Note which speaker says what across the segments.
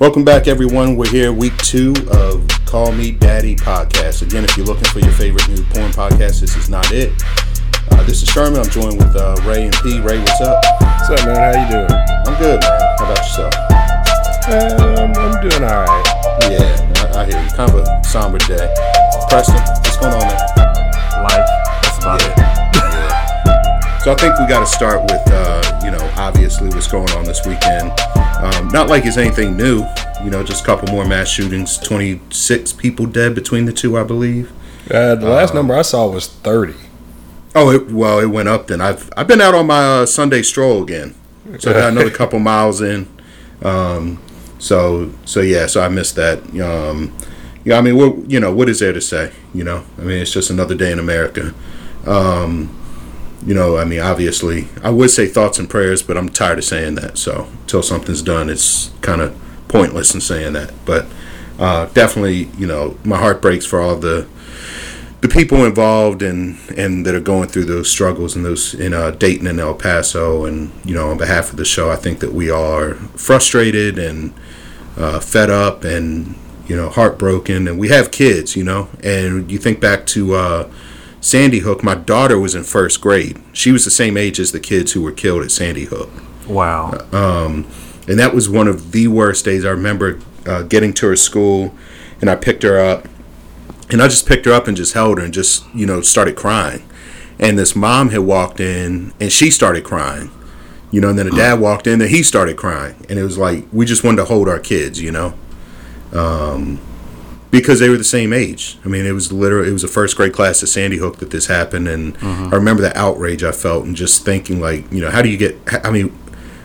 Speaker 1: Welcome back, everyone. We're here week two of Call Me Daddy podcast. Again, if you're looking for your favorite new porn podcast, this is not it. Uh, this is Sherman. I'm joined with uh, Ray and P. Ray, what's up?
Speaker 2: What's up, man? How you doing?
Speaker 1: I'm good, man. How about yourself?
Speaker 2: Uh, I'm, I'm doing all right.
Speaker 1: Yeah, I, I hear you. Kind of a somber day. Preston, what's going on, man?
Speaker 3: Life. That's about it.
Speaker 1: So I think we got to start with, uh, you know, obviously what's going on this weekend. Um, not like it's anything new, you know, just a couple more mass shootings. 26 people dead between the two, I believe.
Speaker 2: Uh, the last number I saw was 30.
Speaker 1: Oh, it, well, it went up then. I've I've been out on my uh, Sunday stroll again, so I got another couple miles in. Um, so so yeah, so I missed that. Um, yeah, I mean, what you know, what is there to say? You know, I mean, it's just another day in America. Um, you know, I mean, obviously, I would say thoughts and prayers, but I'm tired of saying that. So until something's done, it's kind of pointless in saying that. But uh, definitely, you know, my heart breaks for all the the people involved and and that are going through those struggles in those in uh, Dayton and El Paso. And you know, on behalf of the show, I think that we are frustrated and uh, fed up and you know heartbroken. And we have kids, you know, and you think back to. Sandy Hook, my daughter was in first grade. She was the same age as the kids who were killed at Sandy Hook.
Speaker 3: Wow.
Speaker 1: Um, and that was one of the worst days. I remember uh, getting to her school and I picked her up. And I just picked her up and just held her and just, you know, started crying. And this mom had walked in and she started crying. You know, and then the dad walked in and he started crying. And it was like, we just wanted to hold our kids, you know? Um, because they were the same age. I mean, it was literally it was a first grade class at Sandy Hook that this happened, and mm-hmm. I remember the outrage I felt and just thinking like, you know, how do you get? I mean,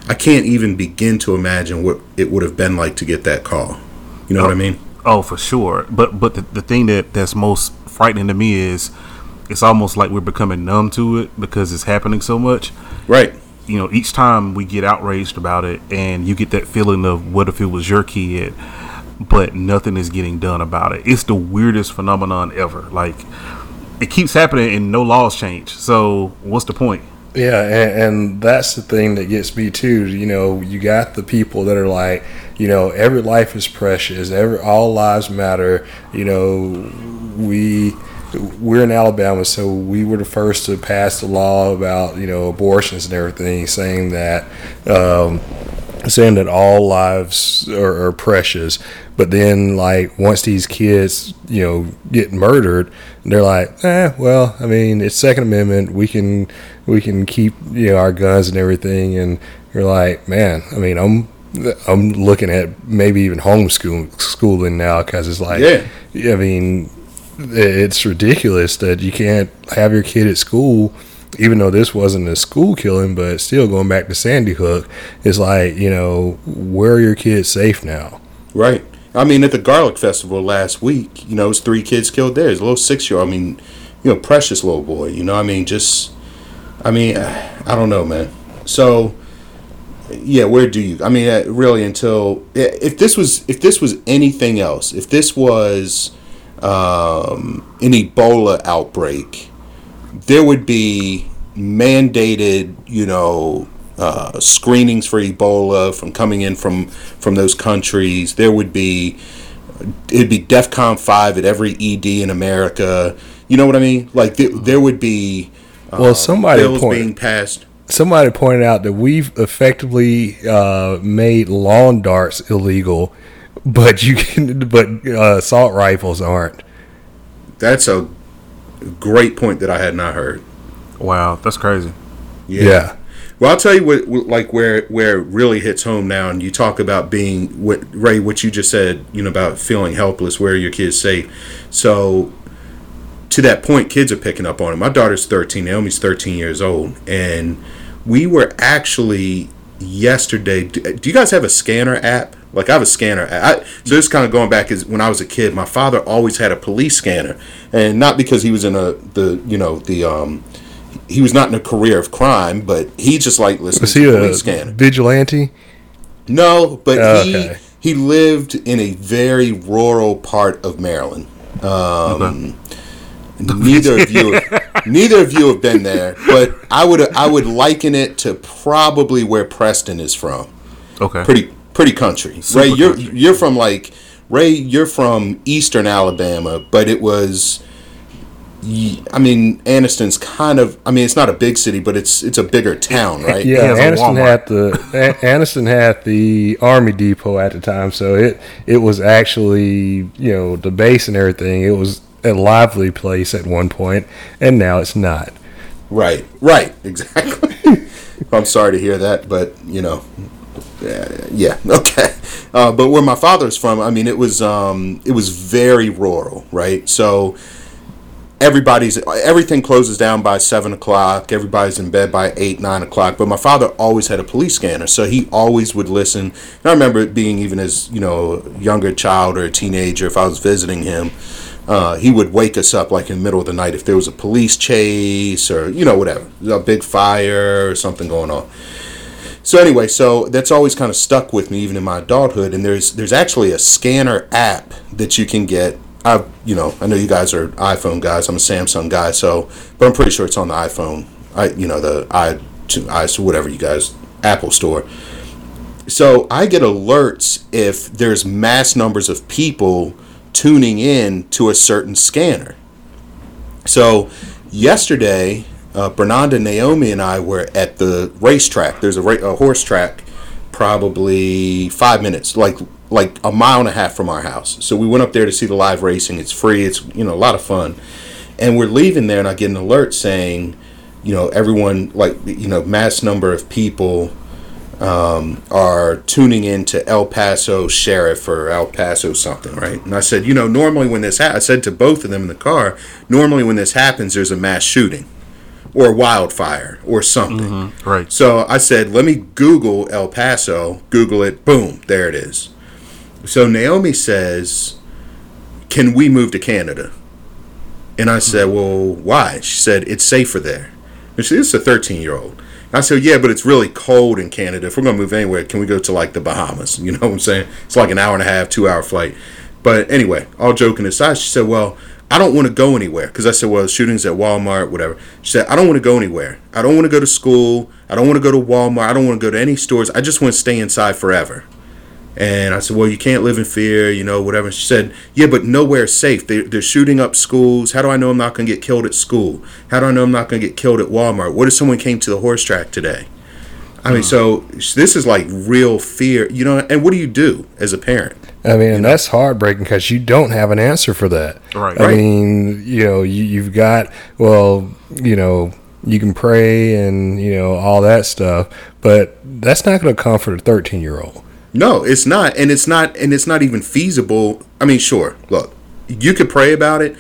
Speaker 1: I can't even begin to imagine what it would have been like to get that call. You know what I mean?
Speaker 3: Oh, for sure. But but the, the thing that that's most frightening to me is it's almost like we're becoming numb to it because it's happening so much.
Speaker 1: Right.
Speaker 3: You know, each time we get outraged about it, and you get that feeling of what if it was your kid, but nothing is getting done about it. It's the weirdest phenomenon ever. Like it keeps happening, and no laws change. So what's the point?
Speaker 2: Yeah, and, and that's the thing that gets me too. You know, you got the people that are like, you know, every life is precious. Every all lives matter. You know, we we're in Alabama, so we were the first to pass the law about you know abortions and everything, saying that. Um, saying that all lives are, are precious but then like once these kids you know get murdered they're like eh well i mean it's second amendment we can we can keep you know our guns and everything and you're like man i mean i'm i'm looking at maybe even homeschool schooling now because it's like
Speaker 1: Yeah.
Speaker 2: i mean it's ridiculous that you can't have your kid at school even though this wasn't a school killing, but still going back to Sandy Hook, it's like, you know, where are your kids safe now?
Speaker 1: Right. I mean, at the Garlic Festival last week, you know, it was three kids killed there. It's a little six year old. I mean, you know, precious little boy. You know, I mean, just, I mean, I don't know, man. So, yeah, where do you? I mean, uh, really, until if this was if this was anything else, if this was um, an Ebola outbreak, there would be mandated, you know, uh, screenings for Ebola from coming in from from those countries. There would be it'd be DEFCON five at every ED in America. You know what I mean? Like there, there would be uh,
Speaker 2: Well, somebody
Speaker 1: bills
Speaker 2: point-
Speaker 1: being passed.
Speaker 2: Somebody pointed out that we've effectively uh, made lawn darts illegal, but you can, but uh, assault rifles aren't.
Speaker 1: That's a great point that I had not heard.
Speaker 3: Wow, that's crazy.
Speaker 2: Yeah. yeah.
Speaker 1: Well, I'll tell you what, what- like where where it really hits home now, and you talk about being what Ray, what you just said, you know, about feeling helpless. Where are your kids safe? So, to that point, kids are picking up on it. My daughter's thirteen. Naomi's thirteen years old, and we were actually yesterday. Do, do you guys have a scanner app? Like I have a scanner. I, so this kind of going back is when I was a kid. My father always had a police scanner, and not because he was in a the you know the um he was not in a career of crime, but he just like listening
Speaker 2: Was
Speaker 1: to
Speaker 2: he
Speaker 1: the
Speaker 2: a
Speaker 1: police scanner.
Speaker 2: vigilante?
Speaker 1: No, but
Speaker 2: Oh,
Speaker 1: he
Speaker 2: okay.
Speaker 1: he lived in a very rural part of Maryland. Um, Neither of you, neither of you have been there, but I would I would liken it to probably where Preston is from.
Speaker 3: Okay.
Speaker 1: Pretty pretty country.
Speaker 3: Super
Speaker 1: Ray, you're
Speaker 3: country.
Speaker 1: you're from like Ray, you're from eastern Alabama, but it was. I mean, Anniston's kind of. I mean, it's not a big city, but it's it's a bigger town, right?
Speaker 2: Yeah,
Speaker 3: has a
Speaker 2: had the A- Anniston had the Army Depot at the time, so it it was actually you know the base and everything. It was a lively place at one point, and now it's not.
Speaker 1: Right, right, exactly. I'm sorry to hear that, but you know, yeah, yeah okay. Uh, but where my father's from, I mean, it was um, it was very rural, right? So everybody's everything closes down by seven o'clock. Everybody's in bed by eight, nine o'clock. But my father always had a police scanner, so he always would listen. And I remember it being even as you know, younger child or a teenager, if I was visiting him. Uh, he would wake us up like in the middle of the night if there was a police chase or you know whatever a big fire or something going on so anyway so that's always kind of stuck with me even in my adulthood and there's there's actually a scanner app that you can get i you know i know you guys are iphone guys i'm a samsung guy so but i'm pretty sure it's on the iphone i you know the i i whatever you guys apple store so I get alerts if there's mass numbers of people tuning in to a certain scanner. So yesterday, uh, Bernanda, Naomi, and I were at the racetrack. There's a, ra- a horse track, probably five minutes, like like a mile and a half from our house. So we went up there to see the live racing. It's free. It's you know a lot of fun. And we're leaving there, and I get an alert saying, you know, everyone like you know mass number of people are tuning in to El Paso Sheriff or El Paso something, right? And I said, you know, normally when this ha- I said to both of them in the car, normally when this happens, there's a mass shooting or wildfire or something. Mm-hmm.
Speaker 3: Right.
Speaker 1: So I said, let me Google El Paso, Google it, boom, there it is. So Naomi says, can we move to Canada? And I said, mm-hmm. well, why? She said, it's safer there. And she, is a 13 year old. I said, yeah, but it's really cold in Canada. If we're going to move anywhere, can we go to like the Bahamas? You know what I'm saying? It's like an hour and a half, two hour flight. But anyway, all joking aside, she said, well, I don't want to go anywhere. Because I said, well, shootings at Walmart, whatever. She said, I don't want to go anywhere. I don't want to go to school. I don't want to go to Walmart. I don't want to go to any stores. I just want to stay inside forever. And I said, well, you can't live in fear, you know, whatever. She said, yeah, but nowhere's safe. They, they're shooting up schools. How do I know I'm not going to get killed at school? How do I know I'm not going to get killed at Walmart? What if someone came to the horse track today? I mean, hmm. so this is like real fear, you know, and what do you do as a parent?
Speaker 2: I mean, and that's heartbreaking because you don't have an answer for that.
Speaker 3: Right.
Speaker 2: I
Speaker 1: Right.
Speaker 2: mean, you know, you, you've got, well, you know, you can pray and, you know, all that stuff, but that's not going to comfort a 13 year old.
Speaker 1: No, it's not, and it's not, and it's not even feasible. I mean, sure, look, you could pray about it.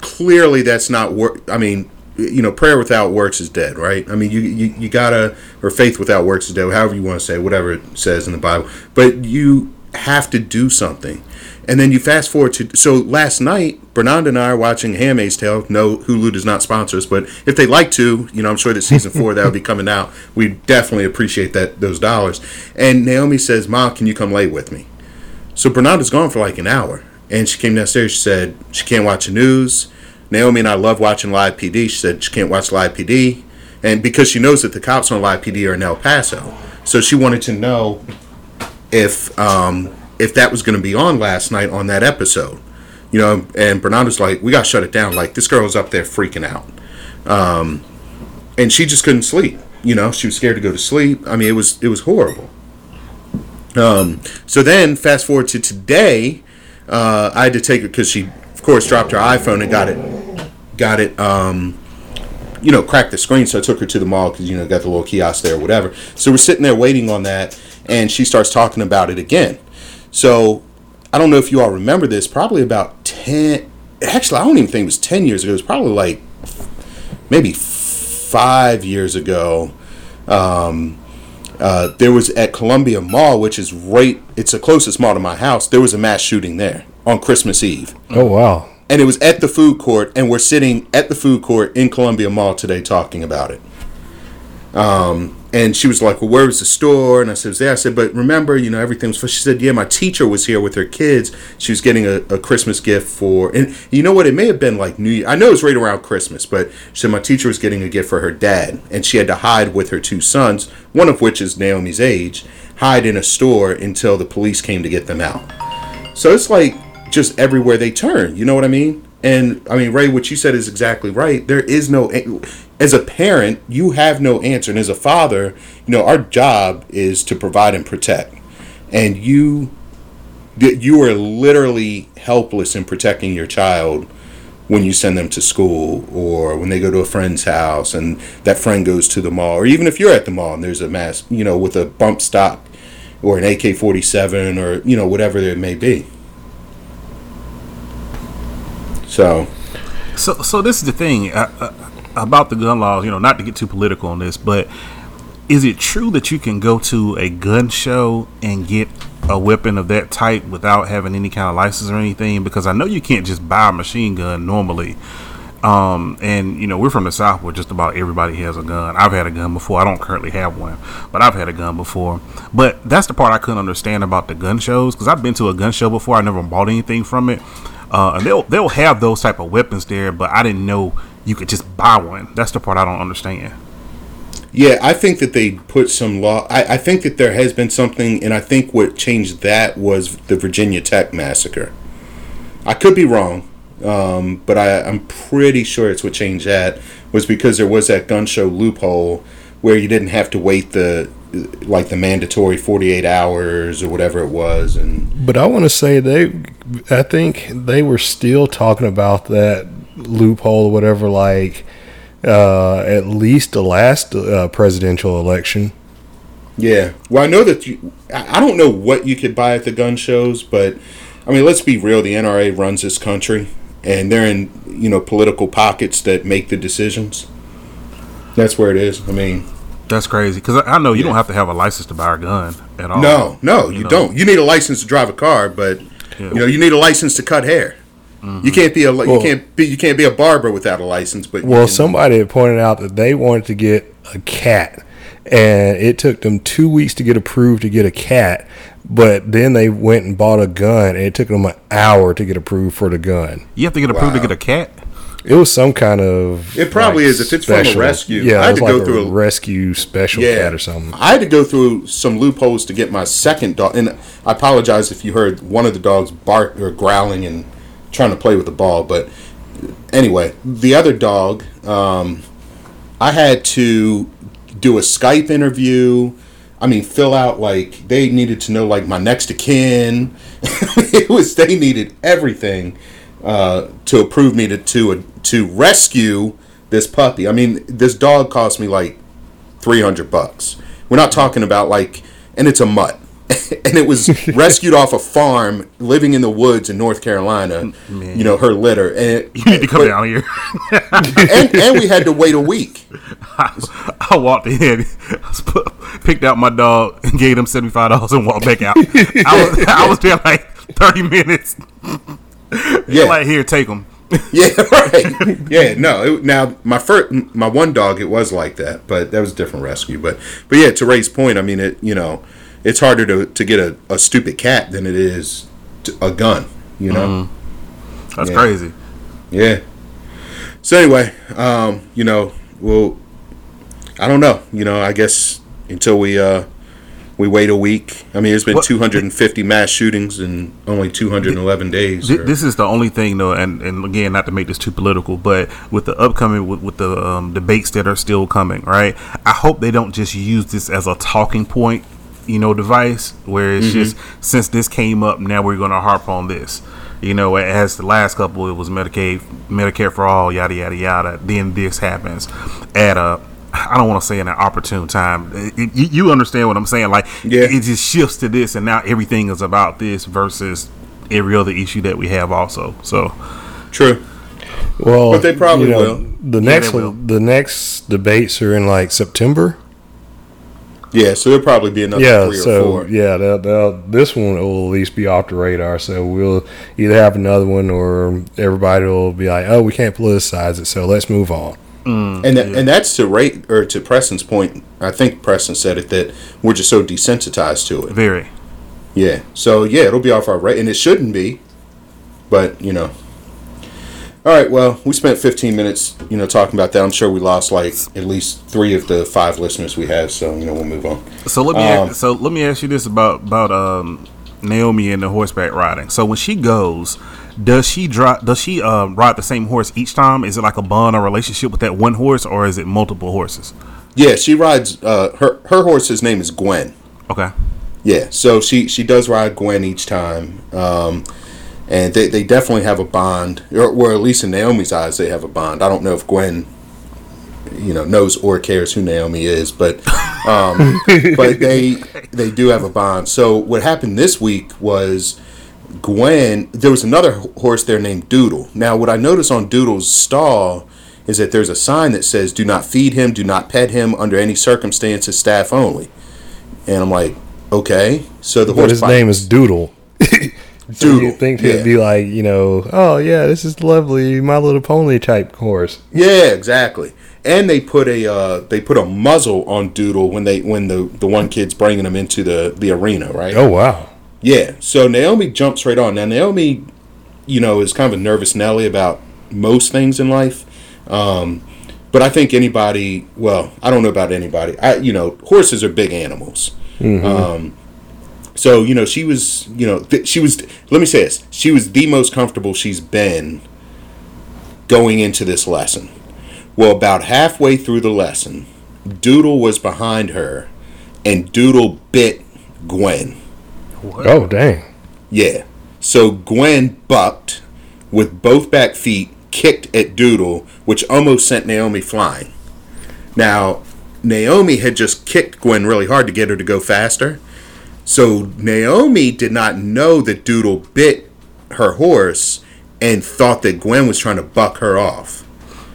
Speaker 1: Clearly, that's not work. I mean, you know, prayer without works is dead, right? I mean, you, you you gotta, or faith without works is dead. However you want to say, it, whatever it says in the Bible, but you have to do something. And then you fast forward to so last night, Bernard and I are watching Handmaid's Tale. No, Hulu does not sponsor us, but if they'd like to, you know, I'm sure that season four that will be coming out. We definitely appreciate that those dollars. And Naomi says, "Mom, can you come lay with me?" So Bernard is gone for like an hour, and she came downstairs. She said she can't watch the news. Naomi and I love watching live PD. She said she can't watch live PD, and because she knows that the cops on live PD are in El Paso, so she wanted to know if um, if that was going to be on last night on that episode. You know, and Bernard was like, "We got to shut it down." Like this girl was up there freaking out, um, and she just couldn't sleep. You know, she was scared to go to sleep. I mean, it was it was horrible. Um, so then, fast forward to today, uh, I had to take her because she, of course, dropped her iPhone and got it, got it, um, you know, cracked the screen. So I took her to the mall because you know got the little kiosk there, or whatever. So we're sitting there waiting on that, and she starts talking about it again. So I don't know if you all remember this. Probably about ten. Actually, I don't even think it was ten years ago. It was probably like maybe five years ago. Um, uh, there was at Columbia Mall, which is right. It's the closest mall to my house. There was a mass shooting there on Christmas Eve,
Speaker 2: Oh, wow.
Speaker 1: and it was at the food court. And we're sitting at the food court in Columbia Mall today talking about it. Um, and she was like, "Well, where was the store?" And I said, "It was there." I said, "But remember, you know, everything was." She said, "Yeah, my teacher was here with her kids. She was getting a, a Christmas gift for, and you know what? It may have been like New Year. I know it was right around Christmas, but she said my teacher was getting a gift for her dad, and she had to hide with her two sons, one of which is Naomi's age." hide in a store until the police came to get them out. So it's like just everywhere they turn. You know what I mean? And I mean, Ray, what you said is exactly right. There is no, as a parent, you have no answer. And as a father, you know, our job is to provide and protect. And you, you are literally helpless in protecting your child when you send them to school or when they go to a friend's house and that friend goes to the mall or even if you're at the mall and there's a mass you know with a bump stock or an AK-47 or you know whatever it may be so
Speaker 3: so so this is the thing uh, uh, about the gun laws you know not to get too political on this but is it true that you can go to a gun show and get a weapon of that type without having any kind of license or anything? Because I know you can't just buy a machine gun normally. Um, and you know we're from the south where just about everybody has a gun. I've had a gun before. I don't currently have one, but I've had a gun before. But that's the part I couldn't understand about the gun shows because I've been to a gun show before. I never bought anything from it, uh, and they'll they'll have those type of weapons there. But I didn't know you could just buy one. That's the part I don't understand.
Speaker 1: Yeah, I think that they put some law. I, I think that there has been something, and I think what changed that was the Virginia Tech massacre. I could be wrong, um, but I, I'm pretty sure it's what changed that was because there was that gun show loophole where you didn't have to wait the like the mandatory 48 hours or whatever it was and
Speaker 2: but i want to say they i think they were still talking about that loophole or whatever like uh, at least the last uh, presidential election.
Speaker 1: Yeah. Well, I know that you. I don't know what you could buy at the gun shows, but I mean, let's be real. The NRA runs this country, and they're in you know political pockets that make the decisions. That's where it is. I mean.
Speaker 3: That's crazy because I know you yeah. don't have to have a license to buy a gun at all.
Speaker 1: No, no, you, you know? don't. You need a license to drive a car, but yeah. you know you need a license to cut hair. Mm-hmm. You can't be a well, you can't be you can't be a barber without a license. But
Speaker 2: well, somebody pointed out that they wanted to get a cat, and it took them two weeks to get approved to get a cat. But then they went and bought a gun, and it took them an hour to get approved for the gun.
Speaker 3: You have to get approved wow. to get a cat.
Speaker 2: It was some kind of.
Speaker 1: It probably like is if it's special, from a rescue.
Speaker 2: Yeah, I had to like go through a rescue special yeah, cat or something.
Speaker 1: I had to go through some loopholes to get my second dog, and I apologize if you heard one of the dogs bark or growling and trying to play with the ball. But anyway, the other dog, um, I had to do a Skype interview. I mean, fill out like they needed to know like my next of kin. it was they needed everything uh, to approve me to to to rescue this puppy. I mean, this dog cost me like three hundred bucks. We're not talking about like, and it's a mutt. and it was rescued off a farm, living in the woods in North Carolina. Man. You know, her litter. And it,
Speaker 3: you need to come but, down here.
Speaker 1: and, and we had to wait a week.
Speaker 3: I, I walked in, picked out my dog, and gave him seventy five dollars, and walked back out. I was I was there like thirty minutes. Yeah, like here, take them.
Speaker 1: yeah, right. Yeah, no. It, now my first, my one dog, it was like that, but that was a different rescue. But, but yeah, to Ray's point, I mean, it, you know, it's harder to, to get a, a stupid cat than it is a gun. You know,
Speaker 3: mm. that's yeah. crazy.
Speaker 1: Yeah. So anyway, um, you know, well, I don't know. You know, I guess until we uh, we wait a week. I mean, there's been what, 250 mass shootings in only 211 days.
Speaker 3: This is the only thing, though, and, and again, not to make this too political, but with the upcoming with, with the um, debates that are still coming, right? I hope they don't just use this as a talking point you know device where it's mm-hmm. just since this came up now we're going to harp on this you know as the last couple it was medicaid medicare for all yada yada yada then this happens at a I don't want to say in an opportune time. It, it, you understand what I'm saying? Like, yeah. it, it just shifts to this, and now everything is about this versus every other issue that we have. Also, so
Speaker 1: true.
Speaker 2: Well, but they probably you know, will. The next yeah, one, the next debates are in like September.
Speaker 1: Yeah, so there'll probably be another yeah, three
Speaker 2: so,
Speaker 1: or four.
Speaker 2: Yeah, they'll, they'll, this one will at least be off the radar. So we'll either have another one or everybody will be like, oh, we can't politicize it, so let's move on.
Speaker 1: Mm, and that, yeah. and that's to rate or to Preston's point. I think Preston said it that we're just so desensitized to it.
Speaker 3: Very.
Speaker 1: Yeah. So yeah, it'll be off our rate, and it shouldn't be, but you know. All right. Well, we spent 15 minutes, you know, talking about that. I'm sure we lost like at least three of the five listeners we have. So you know, we'll move on.
Speaker 3: So let me
Speaker 1: Um,
Speaker 3: ask, so let me ask you this about about um, Naomi and the horseback riding. So when she goes, does she drive? Does she uh, ride the same horse each time? Is it like a bond or relationship with that one horse, or is it multiple horses?
Speaker 1: Yeah, she rides. Uh, her her horse's name is Gwen.
Speaker 3: Okay.
Speaker 1: Yeah, so she she does ride Gwen each time, um, and they, they definitely have a bond, or, or at least in Naomi's eyes, they have a bond. I don't know if Gwen, you know, knows or cares who Naomi is, but um, but they they do have a bond. So what happened this week was Gwen. There was another horse there named Doodle. Now, what I noticed on Doodle's stall is that there's a sign that says "Do not feed him, do not pet him under any circumstances, staff only." And I'm like, okay. So the
Speaker 2: But
Speaker 1: horse
Speaker 2: his name is Doodle. So you
Speaker 1: Doodle,
Speaker 2: think
Speaker 1: yeah.
Speaker 2: it'd be like, you know, oh yeah, this is lovely, My Little Pony type horse.
Speaker 1: Yeah, exactly. And they put a uh, they put a muzzle on Doodle when they when the the one kid's bringing him into the the arena, right?
Speaker 2: Oh wow.
Speaker 1: Yeah. So Naomi jumps right on. Now Naomi, you know, is kind of a nervous Nelly about most things in life. Um, but I think anybody, well, I don't know about anybody. I, you know, horses are big animals. Um, so you know, she was, you know, th- she was. Let me say this: she was the most comfortable she's been going into this lesson. Well, about halfway through the lesson, Doodle was behind her, and Doodle bit Gwen.
Speaker 2: Oh dang.
Speaker 1: Yeah. So Gwen bucked with both back feet, kicked at Doodle, which almost sent Naomi flying. Now, Naomi had just kicked Gwen really hard to get her to go faster. So Naomi did not know that Doodle bit her horse and thought that Gwen was trying to buck her off.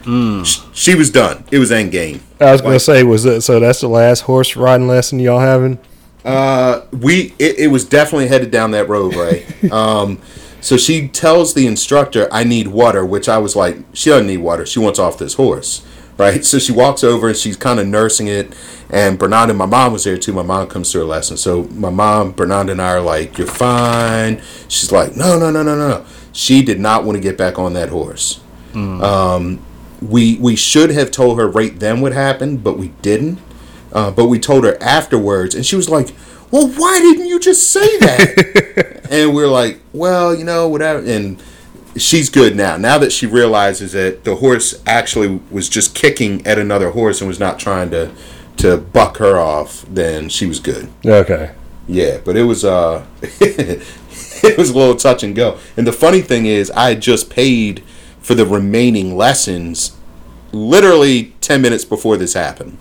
Speaker 1: Hmm. Sh- She was done. It was end game.
Speaker 2: I was gonna say, was that so? That's the last horse riding lesson y'all having?
Speaker 1: Uh, we it, it was definitely headed down that road, Ray. um, so she tells the instructor, "I need water," which I was like, "She doesn't need water. She wants off this horse." Right, so she walks over and she's kind of nursing it, and Bernard and my mom was there too. My mom comes to her lesson, so my mom, Bernard, and I are like, "You're fine." She's like, "No, no, no, no, no." She did not want to get back on that horse. Um, we we should have told her right then what happened, but we didn't. Uh, but we told her afterwards, and she was like, "Well, why didn't you just say that?" and we're like, "Well, you know, whatever." And she's good now. Now that she realizes that the horse actually was just kicking at another horse and was not trying to to buck her off, then she was good.
Speaker 2: Okay.
Speaker 1: Yeah, but it was uh it was a little touch and go. And the funny thing is I had just paid for the remaining lessons literally 10 minutes before this happened.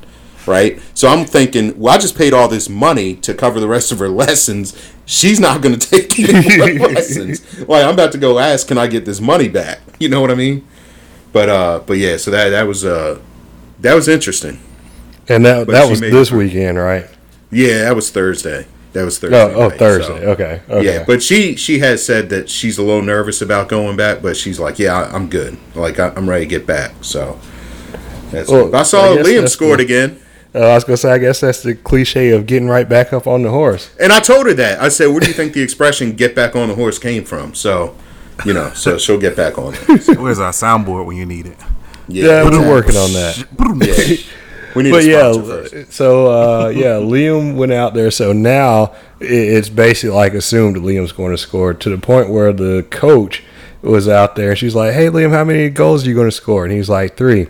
Speaker 1: Right? So I'm thinking, well, I just paid all this money to cover the rest of her lessons. She's not going to take any more lessons. Like, I'm about to go ask, can I get this money back? You know what I mean? But uh, but yeah, so that that was uh, that was interesting.
Speaker 2: And that
Speaker 1: But
Speaker 2: that was this weekend, right?
Speaker 1: Yeah, that was Thursday. That was Thursday.
Speaker 2: Oh, oh
Speaker 1: night,
Speaker 2: Thursday.
Speaker 1: so-
Speaker 2: Okay. Okay.
Speaker 1: Yeah, but she she has said that she's a little nervous about going back, but she's like, yeah, I- I'm good. Like I, I'm ready to get back. So that's.
Speaker 2: Well,
Speaker 1: I saw
Speaker 2: I
Speaker 1: Liam scored again,
Speaker 2: Uh, I was gonna say, I guess that's the cliche of getting right back up on the horse.
Speaker 1: and I told her that. I said, where do you think the expression "get back on the horse" came from? So, you know, so she'll get back on it.
Speaker 3: Where's our soundboard when you need it?
Speaker 2: Yeah, we're working on that.
Speaker 1: Yeah. We need
Speaker 2: But
Speaker 1: a
Speaker 2: yeah,
Speaker 1: first.
Speaker 2: so uh, yeah, Liam went out there. So now it's basically like assumed that Liam's going to score to the point where the coach was out there. and She's like, "Hey, Liam, how many goals are you going to score?" And he's like, three.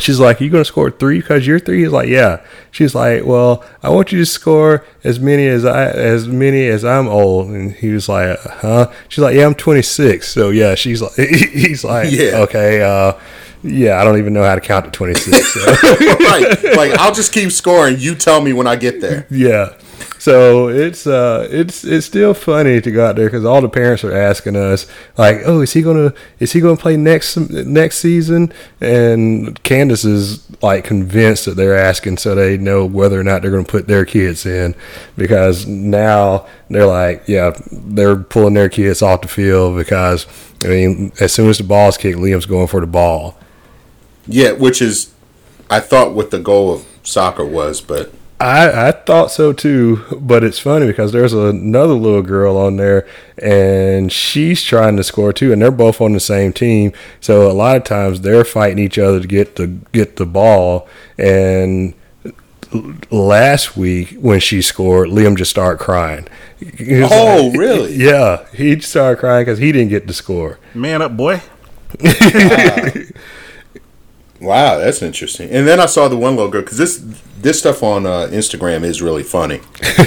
Speaker 2: She's like, "You going to score three because you're three? He's like, "Yeah." She's like, "Well, I want you to score as many as I as many as I'm old." And he was like, "Huh?" She's like, "Yeah, I'm 26." So yeah, she's like, he's like,
Speaker 1: Yeah.
Speaker 2: okay, uh, yeah, I don't even know how to count to 26." So.
Speaker 1: right. Like I'll just keep scoring. You tell me when I get there.
Speaker 2: Yeah. So it's uh it's it's still funny to go out there because all the parents are asking us like, oh, is he gonna is he gonna play next next season? And Candace is like convinced that they're asking so they know whether or not they're gonna put their kids in because now they're like, yeah, they're pulling their kids off the field because I mean, as soon as the ball's kicked, Liam's going for the ball.
Speaker 1: Yeah, which is, I thought what the goal of soccer was, but
Speaker 2: I, I thought so too, but it's funny because there's another little girl on there and she's trying to score too, and they're both on the same team. So a lot of times they're fighting each other to get the get the ball. And last week when she scored, Liam just started crying.
Speaker 1: Oh,
Speaker 2: like-
Speaker 1: really?
Speaker 2: Yeah, he started crying because he didn't get to score.
Speaker 3: Man up, boy.
Speaker 1: Wow, that's interesting. And then I saw the one little girl because this this stuff on uh, Instagram is really funny.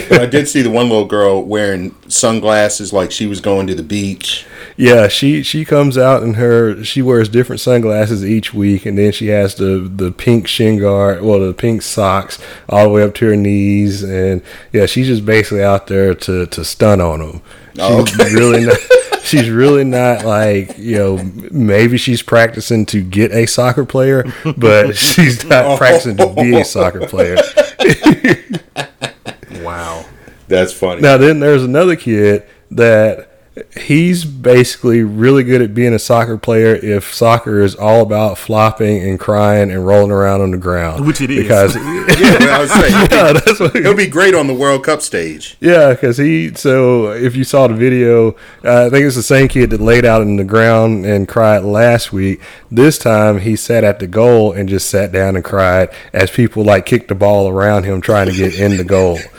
Speaker 1: but I did see the one little girl wearing sunglasses like she was going to the beach.
Speaker 2: Yeah, she she comes out in her she wears different sunglasses each week, and then she has the the pink shin guard, well the pink socks all the way up to her knees, and yeah, she's just basically out there to to stun on them. She's
Speaker 1: Oh, okay.
Speaker 2: really not. She's really not like you know. Maybe she's practicing to get a soccer player, but she's not practicing to be a soccer player.
Speaker 3: Wow.
Speaker 1: That's funny.
Speaker 2: Now then, there's another kid that he's basically really good at being a soccer player if soccer is all about flopping and crying and rolling around on the ground.
Speaker 3: Which it is.
Speaker 2: because
Speaker 1: yeah, well, I was saying
Speaker 2: yeah, that's what
Speaker 1: he'll be great on the World Cup stage.
Speaker 2: yeah, because he. So if you saw the video, uh, I think it's the same kid that laid out in the ground and cried last week. This time he sat at the goal and just sat down and cried as people like kicked the ball around him trying to get in the goal.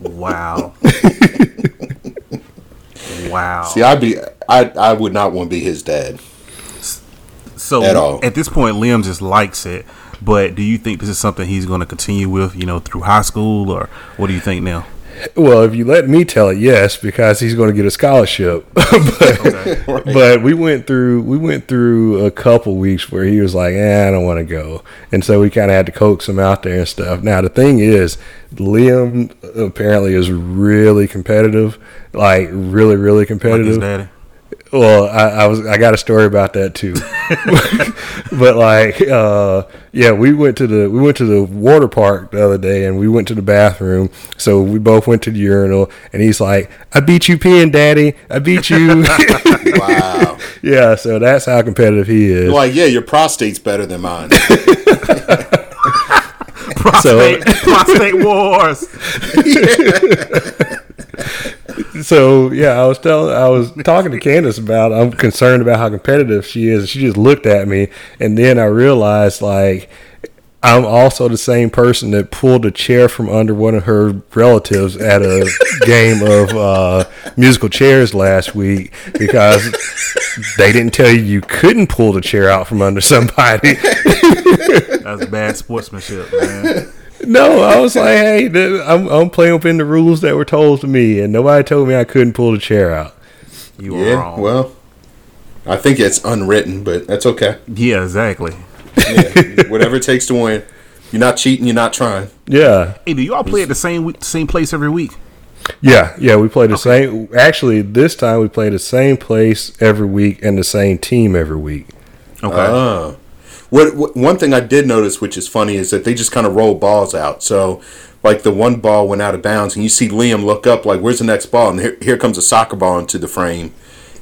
Speaker 3: Wow. Wow.
Speaker 1: See, I'd be I I would not want to be his dad.
Speaker 3: so
Speaker 1: at all.
Speaker 3: at this point, Liam just likes it. But do you think this is something he's going to continue with, you know, through high school, or what do you think now?
Speaker 2: Well, if you let me tell it, yes, because he's going to get a scholarship. but, but we went through we went through a couple weeks where he was like, "Eh, I don't want to go," and so we kind of had to coax him out there and stuff. Now the thing is, Liam apparently is really competitive, like really, really
Speaker 3: Like
Speaker 2: competitive.
Speaker 3: daddy?
Speaker 2: Well, I, I was I got a story about that too, but like, uh, yeah, we went to the we went to the water park the other day, and we went to the bathroom. So we both went to the urinal, and he's like, "I beat you peeing, Daddy. I beat you."
Speaker 1: Wow.
Speaker 2: yeah, so that's how competitive he is.
Speaker 1: like, yeah, your prostate's better than mine.
Speaker 3: Prostate, prostate wars.
Speaker 2: So yeah, I was telling, I was talking to Candace about. I'm concerned about how competitive she is. She just looked at me, and then I realized like I'm also the same person that pulled a chair from under one of her relatives at a game of uh, musical chairs last week because they didn't tell you you couldn't pull the chair out from under somebody.
Speaker 3: That's bad sportsmanship, man.
Speaker 2: No, I was like, hey, th- I'm, I'm playing within the rules that were told to me, and nobody told me I couldn't pull the chair out.
Speaker 3: You were
Speaker 1: yeah,
Speaker 3: wrong.
Speaker 1: well, I think it's unwritten, but that's okay.
Speaker 3: yeah, exactly.
Speaker 1: Yeah, whatever it takes to win. You're not cheating. You're not trying.
Speaker 2: Yeah,
Speaker 3: Hey, do y'all play at the same week, same place every week?
Speaker 2: yeah, yeah. We play the same. Actually, this time we play the same place every week and the same team every week.
Speaker 3: Okay.
Speaker 1: Ah. What, what one thing I did notice, which is funny, is that they just kind of roll balls out. So, like the one ball went out of bounds, and you see Liam look up, like, "Where's the next ball?" And here, here comes a soccer ball into the frame,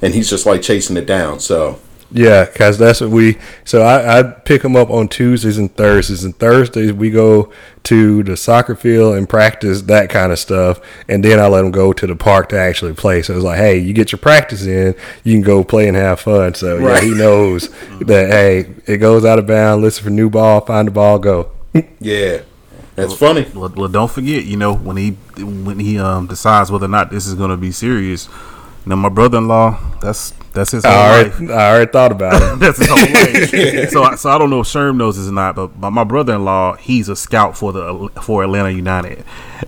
Speaker 1: and he's just like chasing it down. So,
Speaker 2: Yeah, because that's what we. So I, I pick them up on Tuesdays and Thursdays, and Thursdays we go to the soccer field and practice that kind of stuff, and then I let them go to the park to actually play. So it's like, hey, you get your practice in, you can go play and have fun. So yeah, he knows that hey, it goes out of bounds. Listen for new ball, find the ball, go.
Speaker 1: yeah, that's funny.
Speaker 3: Well, well, don't forget, you know, when he when he um decides whether or not this is going to be serious. You know, my brother-in-law, that's that's his whole
Speaker 2: I
Speaker 3: life.
Speaker 2: already, I already thought about it.
Speaker 3: That's his whole life. so, I- so I don't know if Sherm knows this or not, but, but my brother-in-law, he's a scout for the for Atlanta United,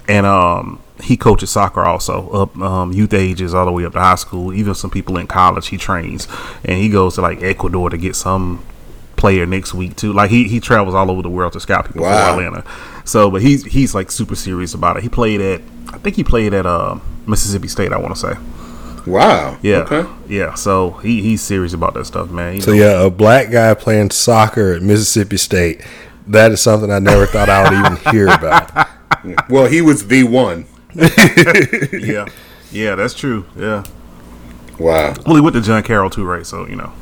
Speaker 3: and um, he coaches soccer also up um, youth ages all the way up to high school. Even some people in college, he trains, and he goes to like Ecuador to get some player next week too. Like he he travels all over the world to scout people
Speaker 1: Wow.
Speaker 3: for Atlanta. So, but he's he's like super serious about it. He played at I think he played at uh, Mississippi State. I want to say.
Speaker 1: Wow.
Speaker 3: Yeah,
Speaker 1: Okay.
Speaker 3: yeah. So he, he's serious about that stuff, man. You
Speaker 2: So
Speaker 3: know,
Speaker 2: yeah, a black guy playing soccer at Mississippi State. That is something I never thought I would even hear about.
Speaker 1: Well, he was the one.
Speaker 3: yeah, yeah, that's true. Yeah.
Speaker 1: Wow.
Speaker 3: Well, he went to John Carroll too, right? So you know.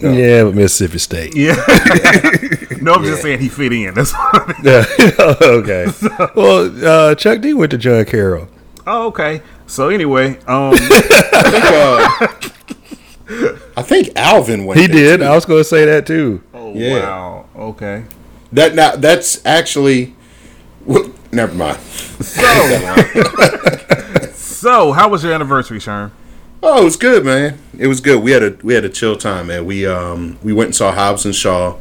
Speaker 2: Yeah, but Mississippi State.
Speaker 3: Yeah. No, I'm
Speaker 1: Yeah.
Speaker 3: just saying he fit in. That's what
Speaker 2: Yeah. okay. Well, uh, Chuck D went to John Carroll.
Speaker 3: Oh, okay. So anyway, um,
Speaker 1: I think, uh, I think Alvin went.
Speaker 2: He
Speaker 1: there,
Speaker 2: did.
Speaker 1: too.
Speaker 2: I was going to say that too.
Speaker 3: oh
Speaker 1: Yeah.
Speaker 3: wow, okay.
Speaker 1: That now that's actually. Well, never mind.
Speaker 3: So, so how was your anniversary, Sherm?
Speaker 1: Oh, it was good, man. It was good. We had a we had a chill time, man. We um we went and saw Hobbs and Shaw.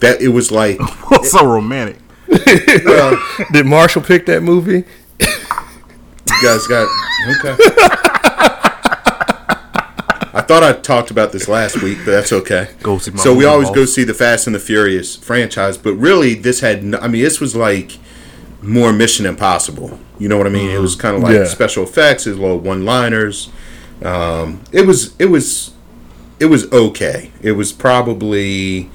Speaker 1: That it was like
Speaker 3: so romantic.
Speaker 1: well,
Speaker 2: Did Marshall pick that movie?
Speaker 1: You guys got okay. I thought I talked about this last week, but that's okay.
Speaker 3: Go see
Speaker 1: so we always go see the Fast and the Furious franchise, but really this had no, I mean this was like more Mission Impossible. You know what I mean? It was kind of like
Speaker 2: Yeah.
Speaker 1: special effects, his little one-liners. Um, it was it was it was okay. It was probably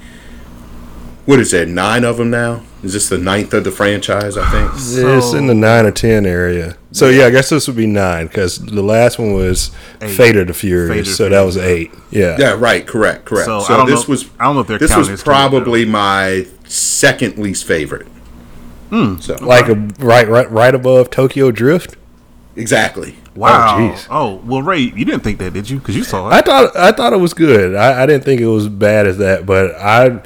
Speaker 1: what is there nine of them now? Is this the ninth of the franchise? I think.
Speaker 2: it's in the nine or ten area. So yeah, I guess this would be nine because the last one was
Speaker 3: Eight.
Speaker 2: Fate of the Furious.
Speaker 3: Fate of the
Speaker 2: so that was eight. Yeah.
Speaker 1: Yeah, right. Correct. Correct.
Speaker 3: So,
Speaker 1: So,
Speaker 3: I don't
Speaker 1: this
Speaker 3: know-
Speaker 1: was
Speaker 3: I don't know if they're
Speaker 1: this
Speaker 3: counting
Speaker 1: was
Speaker 3: this too,
Speaker 1: probably my second least favorite.
Speaker 3: Hmm.
Speaker 1: So
Speaker 2: Like a, right, right, right above Tokyo Drift.
Speaker 1: exactly.
Speaker 3: Wow.
Speaker 2: jeez.
Speaker 3: Oh, well, Ray, you didn't think that, did you? Because you saw it.
Speaker 2: I thought I thought it was good. I, I didn't think it was bad as that, but I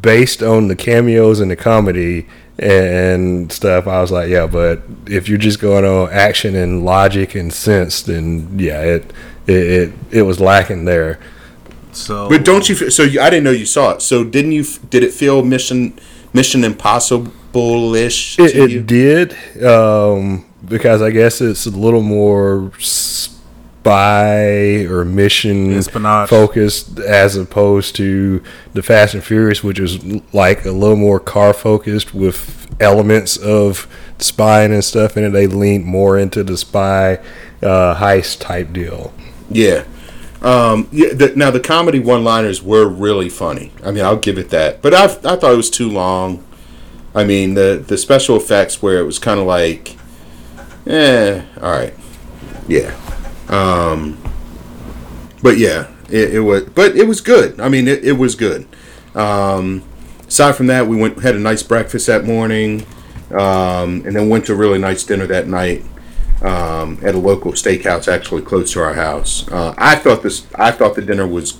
Speaker 2: based on the cameos and the comedy and stuff, I was like, yeah. But if you're just going on action and logic and sense, then yeah, it it it, it was lacking there.
Speaker 3: so,
Speaker 1: But don't you? So you, I didn't know you saw it. So didn't you? Did it feel Mission Mission Impossible ish
Speaker 2: It, it did um, because I guess it's a little more spy or mission
Speaker 3: Espionage.
Speaker 2: focused as opposed to the Fast and Furious, which is like a little more car focused with elements of spying and stuff in it. They leaned more into the spy uh, heist type deal.
Speaker 1: Yeah. Um, yeah. The, now the comedy one-liners were really funny. I mean, I'll give it that. But I I thought it was too long. I mean, the the special effects where it was kind of like, eh, all right, yeah. Um, but yeah, it, it was. But it was good. I mean, it, it was good. Um, aside from that, we went had a nice breakfast that morning, um, and then went to a really nice dinner that night um, at a local steakhouse actually close to our house. Uh, I thought this. I thought the dinner was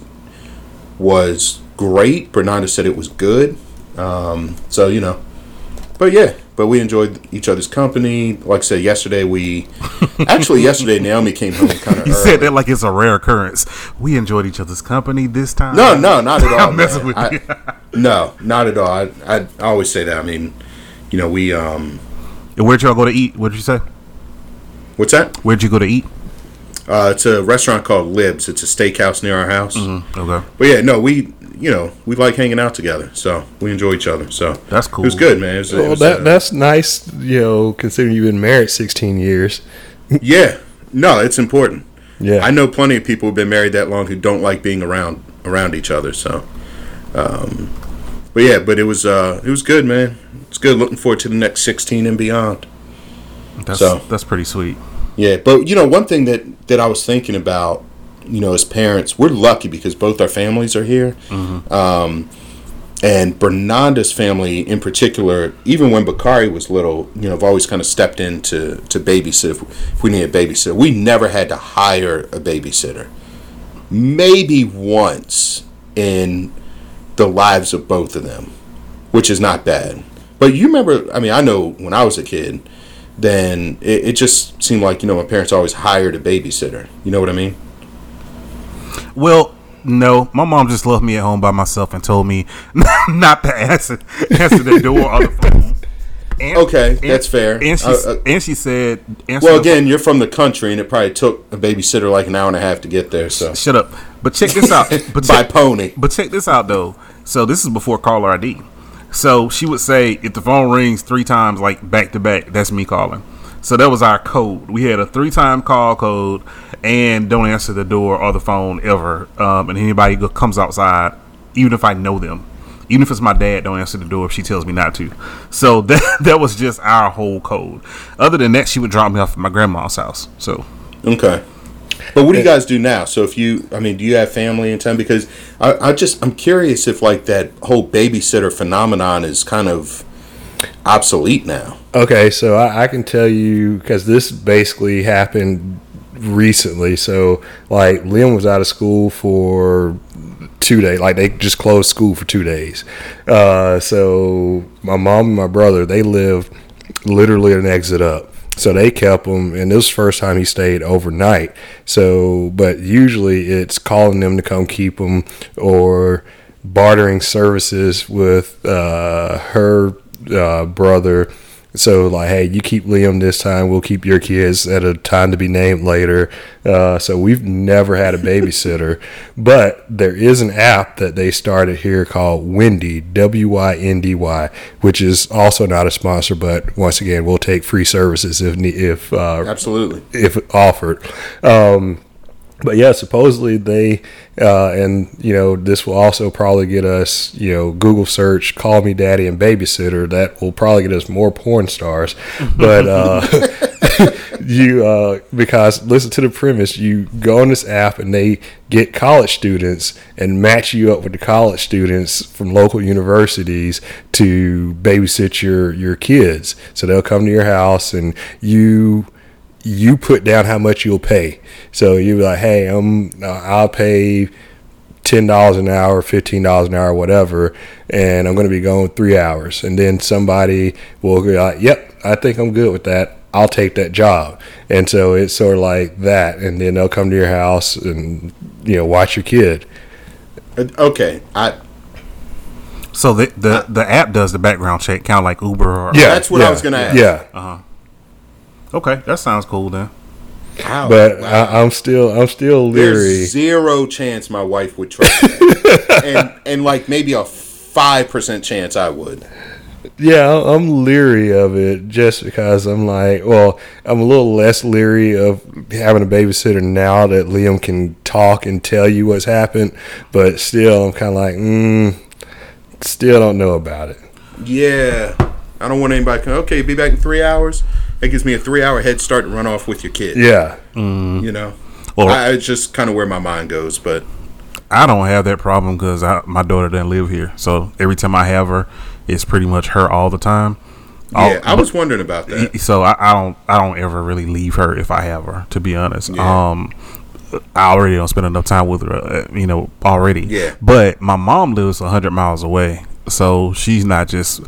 Speaker 1: was great. Bernardo said it was good. Um, so you know, but yeah, but we enjoyed each other's company. Like I said yesterday, we actually yesterday Naomi came home kind of
Speaker 3: you
Speaker 1: early.
Speaker 3: said that like it's a rare occurrence. We enjoyed each other's company this time.
Speaker 1: No, no, not at all.
Speaker 3: I'm messing
Speaker 1: man.
Speaker 3: with you.
Speaker 1: I- no, not at all. I, I, I always say that. I mean, you know, we um,
Speaker 3: And Where'd y'all go to eat? What did you say?
Speaker 1: what's that?
Speaker 3: Where'd you go to eat?
Speaker 1: Uh, it's a restaurant called Libs. It's a steakhouse near our house.
Speaker 3: Okay.
Speaker 1: But yeah, no, we you know we like hanging out together, so we enjoy each other. So
Speaker 3: That's cool.
Speaker 1: It was good, man. It was, it
Speaker 2: Well,
Speaker 1: was,
Speaker 2: that
Speaker 1: uh,
Speaker 2: that's nice, you know, considering you've been married 16 years.
Speaker 1: yeah, no, it's important.
Speaker 2: Yeah.
Speaker 1: I know plenty of people who've been married that long who don't like being around around each other. So, um, but yeah, but it was uh, it was good, man. It's good. Looking forward to the next sixteen and beyond.
Speaker 3: That's
Speaker 1: So-
Speaker 3: that's pretty sweet.
Speaker 1: Yeah, but you know, one thing that that I was thinking about, you know, as parents, we're lucky because both our families are here. Um, and Bernanda's family, in particular, even when Bakari was little, you know, I've always kind of stepped in to, to babysit if, if we need a babysitter. We never had to hire a babysitter. Maybe once in the lives of both of them, which is not bad. But you remember, I mean, I know when I was a kid, then it, it just seemed like, you know, my parents always hired a babysitter. You know what I mean?
Speaker 3: Well, no, my mom just left me at home by myself and told me not to answer answer the door or the phone. And,
Speaker 1: Okay, that's fair.
Speaker 3: And she
Speaker 1: Uh, uh,
Speaker 3: and she said,
Speaker 1: Well, again, you're from the country, and it probably took a babysitter like an hour and a half to get there. So
Speaker 3: Shut up. But check this out. But
Speaker 1: by
Speaker 3: check,
Speaker 1: pony.
Speaker 3: but check this out though. So this is before caller ID. So she would say if the phone rings three times like back to back, that's me calling. So that was our code. We had a three time call code and don't answer the door or the phone ever. Um, and anybody go, comes outside, even if I know them, even if it's my dad, don't answer the door if she tells me not to. So that that was just our whole code. Other than that, she would drop me off at my grandma's house. So
Speaker 1: Okay. But what do you guys do now? So if you, I mean, do you have family in town? Because I, I just, I'm curious if like that whole babysitter phenomenon is kind of obsolete now.
Speaker 2: Okay, so I, I can tell you because this basically happened recently. So, like, Liam was out of school for two days. Like, they just closed school for two days. Uh, so, my mom and my brother, they live literally an exit up. So they kept him, and this was the first time he stayed overnight. So, but usually it's calling them to come keep him or bartering services with uh, her uh, brother. So like, hey, you keep Liam this time. We'll keep your kids at a time to be named later. Uh, so we've never had a babysitter, but there is an app that they started here called Wyndy W Y N D Y, which is also not a sponsor, but once again, we'll take free services if if uh,
Speaker 1: Absolutely.
Speaker 2: if offered. Um, but yeah, supposedly they, uh, and you know, this will also probably get us, you know, Google search, call me daddy and babysitter. That will probably get us more porn stars. But, uh, you, uh, because listen to the premise, you go on this app and they get college students and match you up with the college students from local universities to babysit your, your kids. So they'll come to your house and you, you put down how much you'll pay. So you're like, hey, I'm uh, I'll pay ten dollars an hour, fifteen dollars an hour, whatever, and I'm going to be going three hours. And then somebody will be like, yep, I think I'm good with that. I'll take that job. And so it's sort of like that. And then they'll come to your house and you know watch your kid.
Speaker 1: Uh, Okay. I
Speaker 3: So the the, the app does the background check, kind of like Uber. Or,
Speaker 2: Yeah,
Speaker 1: That's what I was gonna ask.
Speaker 2: Yeah,
Speaker 3: Okay, that sounds cool then.
Speaker 1: Wow.
Speaker 2: but
Speaker 1: Wow.
Speaker 2: I, I'm still I'm still leery.
Speaker 1: There's zero chance my wife would trust that. and and like maybe a five percent chance I would.
Speaker 2: Yeah, I- I'm leery of it just because I'm like, well, I'm a little less leery of having a babysitter now that Liam can talk and tell you what's happened, but still, I'm kind of like, mm, still don't know about it.
Speaker 1: Yeah. I don't want anybody to come, okay, be back in three hours. That gives me a three hour head start to run off with your kid.
Speaker 2: Yeah,
Speaker 1: You know?
Speaker 3: Well-
Speaker 1: I, it's just kind of where my mind goes, but
Speaker 3: I don't have that problem because my daughter doesn't live here, so every time I have her, it's pretty much her all the time. All-
Speaker 1: yeah, I was wondering about that.
Speaker 3: so I, I don't I don't ever really leave her if I have her. To be honest,
Speaker 1: Yeah.
Speaker 3: um, I already don't spend enough time with her. Uh, you know, already.
Speaker 1: Yeah.
Speaker 3: But my mom lives hundred miles away, so she's not just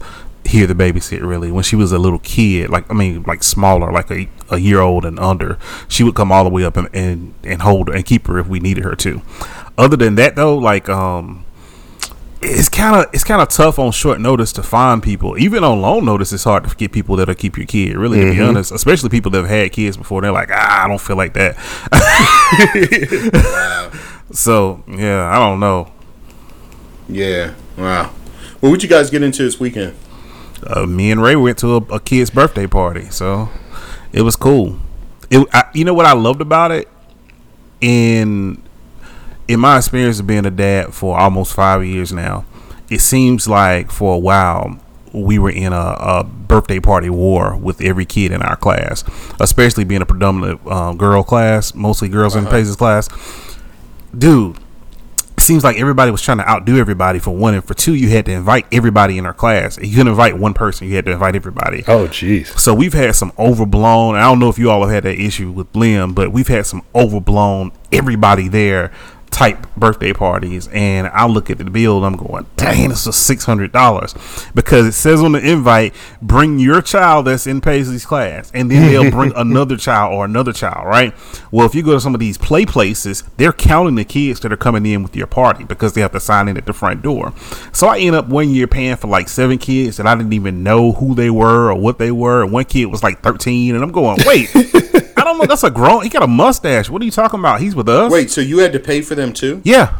Speaker 3: here the babysit. Really, when she was a little kid, like I mean, like smaller, like a, a year old and under, she would come all the way up and, and and hold her and keep her if we needed her to. Other than that, though, like um it's kind of it's kind of tough on short notice to find people. Even on long notice, it's hard to get people that'll keep your kid. Really, to be honest, especially people that have had kids before. They're like, ah, I don't feel like that. wow. So yeah, I don't know.
Speaker 1: Yeah. Wow. What would you guys get into this weekend?
Speaker 3: Uh, me and Ray went to a, a kid's birthday party, so it was cool. It, I, you know what I loved about it, in in my experience of being a dad for almost five years now, it seems like for a while we were in a, a birthday party war with every kid in our class, especially being a predominant uh, girl class, mostly girls in Pace's class. Dude, seems like everybody was trying to outdo everybody for one, and for two, you had to invite everybody in our class. You couldn't invite one person; you had to invite everybody.
Speaker 2: Oh, jeez.
Speaker 3: So we've had some overblown. I don't know if you all have had that issue with Liam, but we've had some overblown. Everybody there type birthday parties, and I look at the bill and I'm going, "Dang, this is six hundred dollars," because it says on the invite, "Bring your child that's in Paisley's class," and then they'll bring another child or another child, right? Well, if you go to some of these play places, they're counting the kids that are coming in with your party because they have to sign in at the front door. So I end up one year paying for like seven kids that I didn't even know who they were or what they were. And one kid was like 13, and I'm going, wait, don't know. That's a grown. He got a mustache. What are you talking about? He's with us.
Speaker 1: Wait, so you had to pay for them too?
Speaker 3: yeah,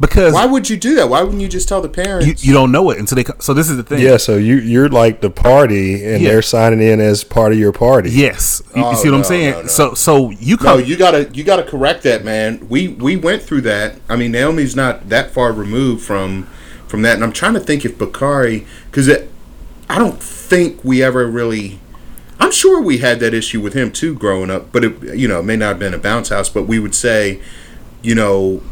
Speaker 3: because
Speaker 1: Why would you do that? Why wouldn't you just tell the parents?
Speaker 3: you, you don't know it until they. co- So this is the thing.
Speaker 2: Yeah, so you you're like the party, and
Speaker 3: Yeah.
Speaker 2: they're signing in as part of your party.
Speaker 3: Yes, you, you
Speaker 1: Oh,
Speaker 3: see what I'm saying.
Speaker 1: no, no.
Speaker 3: So so you
Speaker 1: no,
Speaker 3: come.
Speaker 1: you gotta you gotta correct that, man. We we went through that. I mean, Naomi's not that far removed from from that, and I'm trying to think if Bakari because I don't think we ever really I'm sure we had that issue with him too growing up, but it, you know, it may not have been a bounce house, but we would say, you know,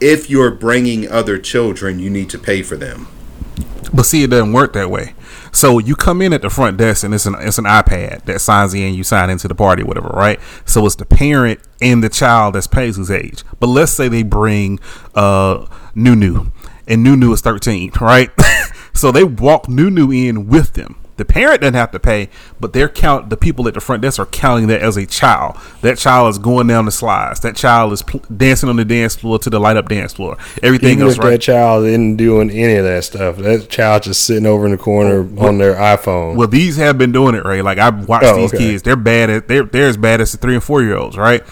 Speaker 1: if you're bringing other children, you need to pay for them.
Speaker 3: But see, it doesn't work that way. So you come in at the front desk and it's an it's an iPad that signs in. You sign into the party, whatever, right? So it's the parent and the child that's Paisley's age. But let's say they bring uh Nunu, and Nunu is thirteen, right? so they walk Nunu in with them. The parent doesn't have to pay, but they're count the people at the front desk are counting that as a child. That child is going down the slides. That child is pl- dancing on the dance floor to the light up dance floor. Everything
Speaker 2: Even
Speaker 3: else,
Speaker 2: if
Speaker 3: right?
Speaker 2: that child isn't doing any of that stuff, that child just sitting over in the corner on their iPhone.
Speaker 3: Well, these have been doing it, Ray. Like I've watched
Speaker 2: Oh,
Speaker 3: these
Speaker 2: okay.
Speaker 3: kids. They're bad at they're they're as bad as the three and four year olds, right?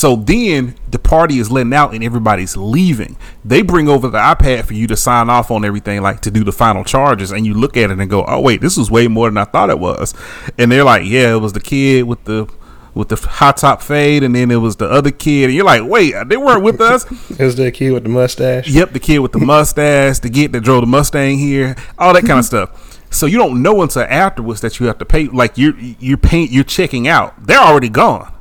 Speaker 3: So then the party is letting out and everybody's leaving. They bring over the iPad for you to sign off on everything, like to do the final charges, and you look at it and go, "Oh wait, this was way more than I thought it was." And they're like, "Yeah, it was the kid with the." With the high top fade, and then it was the other kid, and you're like, "Wait, they weren't with us."
Speaker 2: Is that kid with the mustache?
Speaker 3: Yep, the kid with the mustache, the kid that drove the Mustang here, all that kind of stuff. So you don't know until afterwards that you have to pay. Like you're you're paying, you're checking out. They're already gone.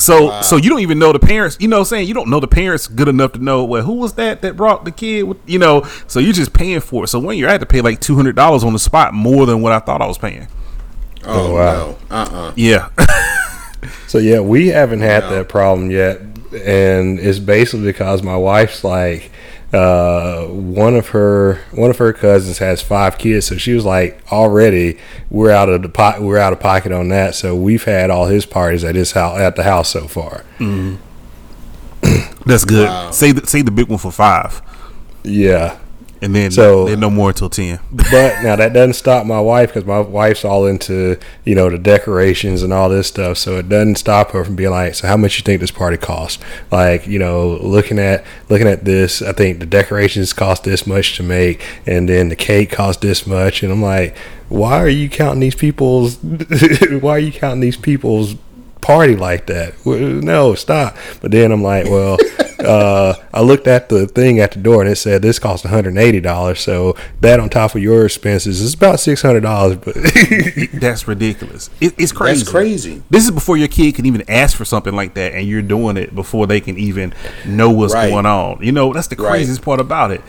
Speaker 3: So so you don't even know the parents. You know, what I'm saying you don't know the parents good enough to know. Well, who was that that brought the kid? With, you know, so you're just paying for it. So when you're at to pay like two hundred dollars on the spot, more than what I thought I was paying.
Speaker 1: Oh, oh
Speaker 2: wow.
Speaker 1: no. Uh-uh.
Speaker 3: Yeah,
Speaker 2: So yeah, we haven't had
Speaker 1: No.
Speaker 2: that problem yet, and it's basically because my wife's like, uh, one of her one of her cousins has five kids, so she was like, already we're out of the pot, we're out of pocket on that. So we've had all his parties at his house at the house so far.
Speaker 3: that's good.
Speaker 1: Wow.
Speaker 3: Say the say the big one for five,
Speaker 2: Yeah,
Speaker 3: and then
Speaker 2: So-
Speaker 3: then no more until ten.
Speaker 2: but now that doesn't stop my wife because my wife's all into you know the decorations and all this stuff so it doesn't stop her from being like so how much you think this party costs? like you know looking at looking at this i think the decorations cost this much to make and then the cake cost this much and i'm like why are you counting these people's why are you counting these people's party like that Well, no stop but then i'm like well uh, I looked at the thing at the door and it said this cost $180. So that on top of your expenses is about $600. But
Speaker 3: That's ridiculous. It, it's crazy.
Speaker 1: That's crazy.
Speaker 3: This is before your kid can even ask for something like that, and you're doing it before they can even know what's
Speaker 1: Right.
Speaker 3: going on. You know, that's the
Speaker 1: Right.
Speaker 3: craziest part about it.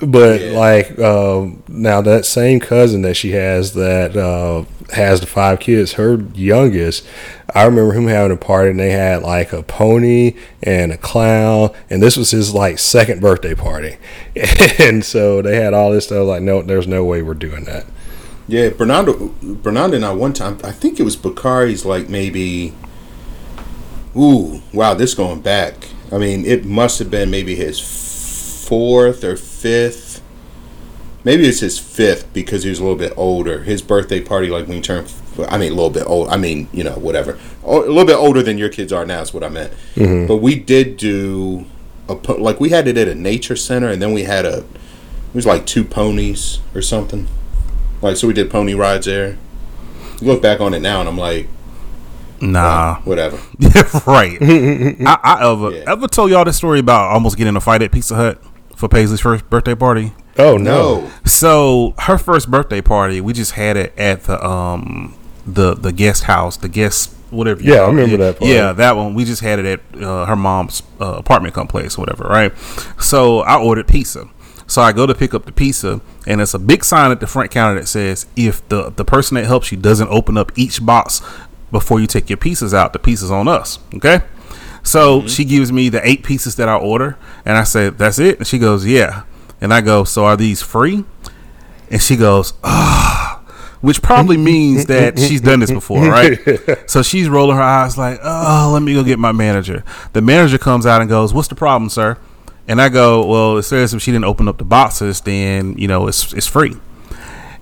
Speaker 2: But
Speaker 1: Yeah.
Speaker 2: like um, now that same cousin that she has that uh, has the five kids, her youngest, I remember him having a party and they had like a pony and a clown, and this was his like second birthday party, and so they had all this stuff. Like, no, there's no way we're doing that.
Speaker 1: Yeah, Bernardo, Bernardo and I one time, I think it was Bakari's like maybe, ooh, wow, this going back. I mean, it must have been maybe his fourth or fifth. Maybe it's his fifth because he was a little bit older. His birthday party, like when he turned, I mean, a little bit old. I mean, you know, whatever. O- A little bit older than your kids are now is what I meant. Mm-hmm. But we did do a like we had it at a nature center, and then we had a it was like two ponies or something. Like so, we did pony rides there. You look back on it now, and I'm like,
Speaker 3: Nah,
Speaker 1: whatever.
Speaker 3: right. I, I ever
Speaker 1: Yeah.
Speaker 3: ever told y'all this story about almost getting in a fight at Pizza Hut for Paisley's first birthday party.
Speaker 2: Oh no.
Speaker 1: No,
Speaker 3: So her first birthday party, we just had it at the um the the guest house, the guest whatever. you
Speaker 2: Yeah, I
Speaker 3: call it.
Speaker 2: remember that party.
Speaker 3: Yeah, that one. We just had it at uh, her mom's uh, apartment complex, or whatever. Right. So I ordered pizza. So I go to pick up the pizza, and it's a big sign at the front counter that says, "If the the person that helps you doesn't open up each box before you take your pieces out, the pizza's on us." Okay. So she gives me the eight pieces that I order, and I said, "That's it." And she goes, "Yeah." And I go, "So are these free?" And she goes, "Ah," which probably means that she's done this before, right? so she's rolling her eyes like, "Oh, let me go get my manager." The manager comes out and goes, "What's the problem, sir?" And I go, "Well, it says if she didn't open up the boxes, then you know it's it's free."